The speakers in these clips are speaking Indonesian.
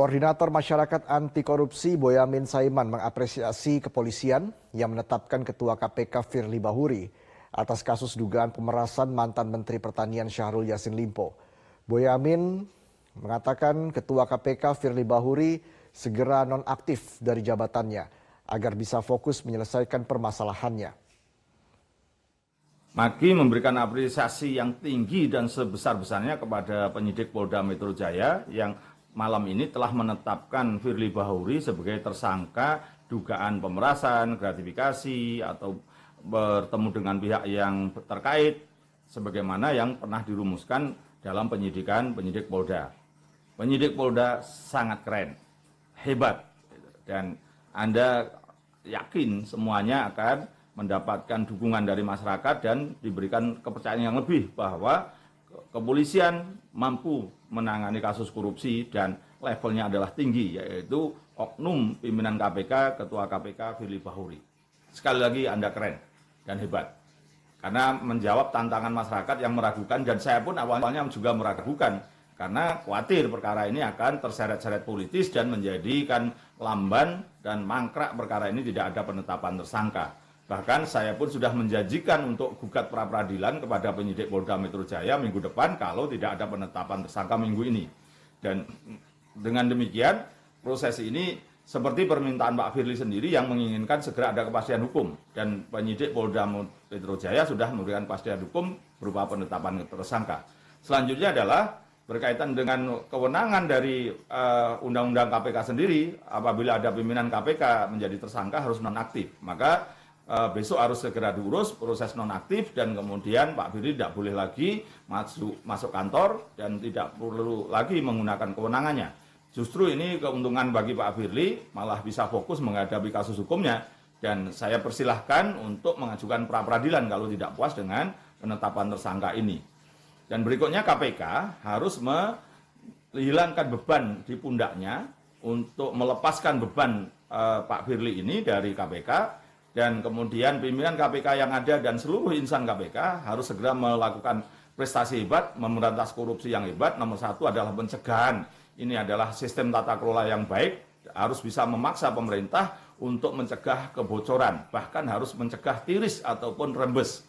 Koordinator Masyarakat Anti Korupsi Boyamin Saiman mengapresiasi kepolisian yang menetapkan Ketua KPK Firly Bahuri atas kasus dugaan pemerasan mantan Menteri Pertanian Syahrul Yassin Limpo. Boyamin mengatakan Ketua KPK Firly Bahuri segera nonaktif dari jabatannya agar bisa fokus menyelesaikan permasalahannya. Maki memberikan apresiasi yang tinggi dan sebesar-besarnya kepada penyidik Polda Metro Jaya yang malam ini telah menetapkan Firly Bahuri sebagai tersangka dugaan pemerasan, gratifikasi, atau bertemu dengan pihak yang terkait, sebagaimana yang pernah dirumuskan dalam penyidikan penyidik Polda. Penyidik Polda sangat keren, hebat, dan Anda yakin semuanya akan mendapatkan dukungan dari masyarakat dan diberikan kepercayaan yang lebih bahwa kepolisian mampu menangani kasus korupsi dan levelnya adalah tinggi yaitu oknum pimpinan KPK Ketua KPK Firly Bahuri. Sekali lagi Anda keren dan hebat. Karena menjawab tantangan masyarakat yang meragukan dan saya pun awalnya juga meragukan karena khawatir perkara ini akan terseret-seret politis dan menjadikan lamban dan mangkrak perkara ini tidak ada penetapan tersangka. Bahkan saya pun sudah menjanjikan untuk gugat pra peradilan kepada penyidik Polda Metro Jaya minggu depan kalau tidak ada penetapan tersangka minggu ini. Dan dengan demikian proses ini seperti permintaan Pak Firly sendiri yang menginginkan segera ada kepastian hukum dan penyidik Polda Metro Jaya sudah memberikan kepastian hukum berupa penetapan tersangka. Selanjutnya adalah berkaitan dengan kewenangan dari uh, Undang-Undang KPK sendiri apabila ada pimpinan KPK menjadi tersangka harus nonaktif. Maka uh, besok harus segera diurus proses nonaktif dan kemudian Pak Firly tidak boleh lagi masuk masuk kantor dan tidak perlu lagi menggunakan kewenangannya. Justru ini keuntungan bagi Pak Firly malah bisa fokus menghadapi kasus hukumnya dan saya persilahkan untuk mengajukan pra peradilan kalau tidak puas dengan penetapan tersangka ini. Dan berikutnya KPK harus menghilangkan beban di pundaknya untuk melepaskan beban uh, Pak Firly ini dari KPK dan kemudian pimpinan KPK yang ada dan seluruh insan KPK harus segera melakukan prestasi hebat, memberantas korupsi yang hebat. Nomor satu adalah pencegahan. Ini adalah sistem tata kelola yang baik, harus bisa memaksa pemerintah untuk mencegah kebocoran, bahkan harus mencegah tiris ataupun rembes.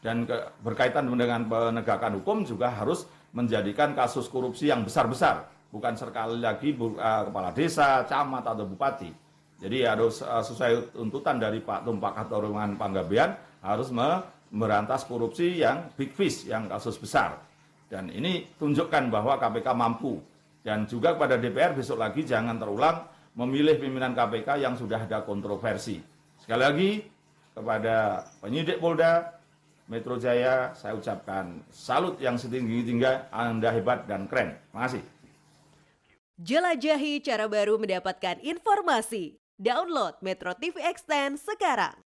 Dan ke, berkaitan dengan penegakan hukum juga harus menjadikan kasus korupsi yang besar-besar, bukan sekali lagi uh, kepala desa, camat atau bupati jadi harus uh, sesuai tuntutan dari Pak Tumpak atau Ruangan Panggabean harus memerantas korupsi yang big fish, yang kasus besar. Dan ini tunjukkan bahwa KPK mampu. Dan juga kepada DPR besok lagi jangan terulang memilih pimpinan KPK yang sudah ada kontroversi. Sekali lagi kepada penyidik Polda Metro Jaya saya ucapkan salut yang setinggi-tinggi Anda hebat dan keren. Terima kasih. Jelajahi cara baru mendapatkan informasi. Download Metro TV Extend sekarang.